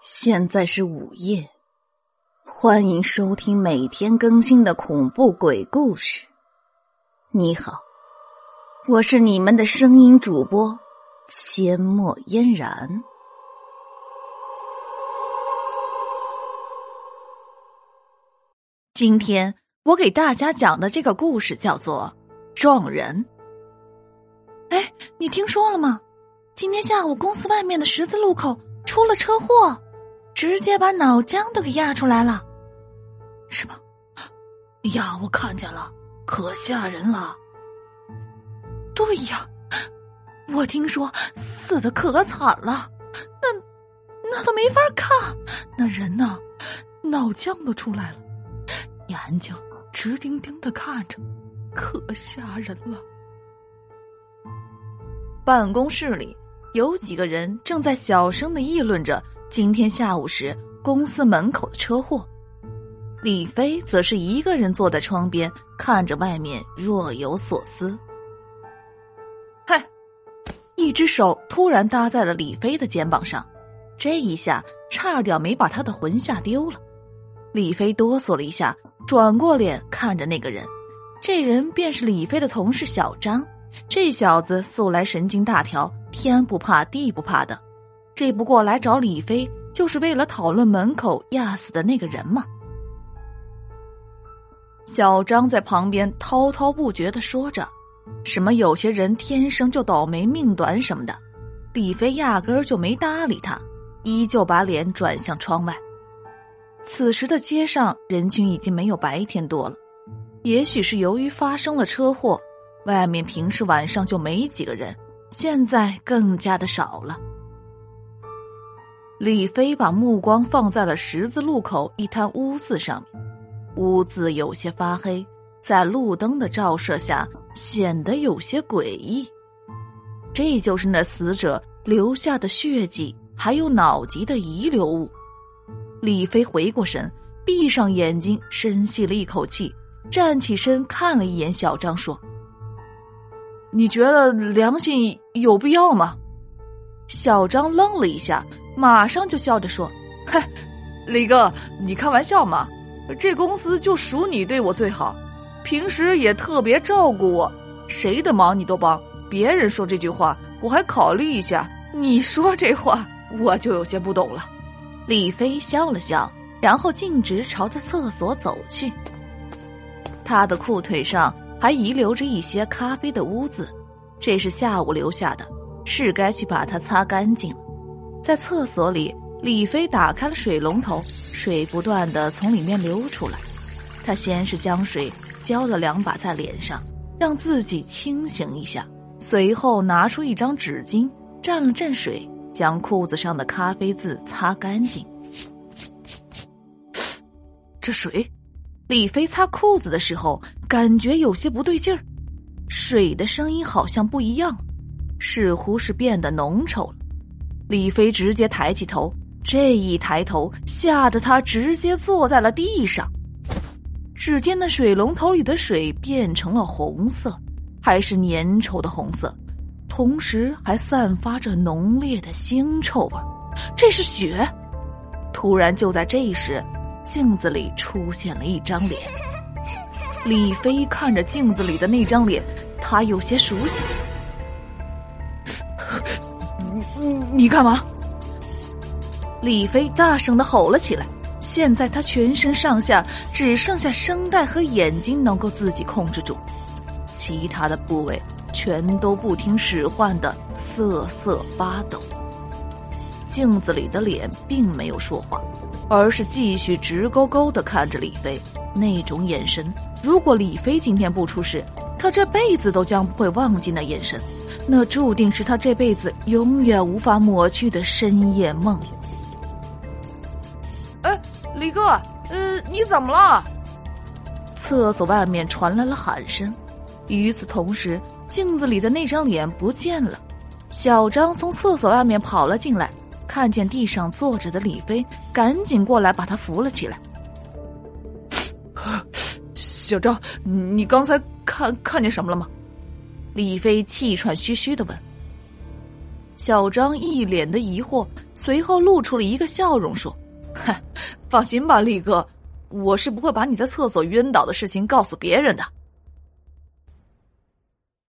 现在是午夜，欢迎收听每天更新的恐怖鬼故事。你好，我是你们的声音主播阡陌嫣然。今天我给大家讲的这个故事叫做《撞人》。哎，你听说了吗？今天下午公司外面的十字路口出了车祸。直接把脑浆都给压出来了，是吧？呀，我看见了，可吓人了。对呀，我听说死的可惨了，那那都没法看，那人呢，脑浆都出来了，眼睛直盯盯的看着，可吓人了。办公室里有几个人正在小声的议论着。今天下午时，公司门口的车祸，李飞则是一个人坐在窗边，看着外面，若有所思。一只手突然搭在了李飞的肩膀上，这一下差点没把他的魂吓丢了。李飞哆嗦了一下，转过脸看着那个人，这人便是李飞的同事小张。这小子素来神经大条，天不怕地不怕的。这不过来找李飞，就是为了讨论门口压死的那个人吗？小张在旁边滔滔不绝的说着，什么有些人天生就倒霉、命短什么的。李飞压根儿就没搭理他，依旧把脸转向窗外。此时的街上人群已经没有白天多了，也许是由于发生了车祸，外面平时晚上就没几个人，现在更加的少了。李飞把目光放在了十字路口一滩污渍上面，污渍有些发黑，在路灯的照射下显得有些诡异。这就是那死者留下的血迹，还有脑脊的遗留物。李飞回过神，闭上眼睛，深吸了一口气，站起身看了一眼小张，说：“你觉得良心有必要吗？”小张愣了一下。马上就笑着说：“嗨，李哥，你开玩笑吗？这公司就属你对我最好，平时也特别照顾我，谁的忙你都帮。别人说这句话，我还考虑一下。你说这话，我就有些不懂了。”李飞笑了笑，然后径直朝着厕所走去。他的裤腿上还遗留着一些咖啡的污渍，这是下午留下的，是该去把它擦干净。在厕所里，李飞打开了水龙头，水不断的从里面流出来。他先是将水浇了两把在脸上，让自己清醒一下，随后拿出一张纸巾，蘸了蘸水，将裤子上的咖啡渍擦干净。这水，李飞擦裤子的时候感觉有些不对劲儿，水的声音好像不一样，似乎是变得浓稠了。李飞直接抬起头，这一抬头吓得他直接坐在了地上。只见那水龙头里的水变成了红色，还是粘稠的红色，同时还散发着浓烈的腥臭味。这是血！突然，就在这时，镜子里出现了一张脸。李飞看着镜子里的那张脸，他有些熟悉。你你干嘛？李飞大声的吼了起来。现在他全身上下只剩下声带和眼睛能够自己控制住，其他的部位全都不听使唤的瑟瑟发抖。镜子里的脸并没有说话，而是继续直勾勾的看着李飞，那种眼神，如果李飞今天不出事，他这辈子都将不会忘记那眼神。那注定是他这辈子永远无法抹去的深夜梦。哎，李哥，呃，你怎么了？厕所外面传来了喊声，与此同时，镜子里的那张脸不见了，小张从厕所外面跑了进来，看见地上坐着的李飞，赶紧过来把他扶了起来。小张，你刚才看看见什么了吗？李飞气喘吁吁的问。小张一脸的疑惑，随后露出了一个笑容，说：“ 放心吧，力哥，我是不会把你在厕所晕倒的事情告诉别人的。”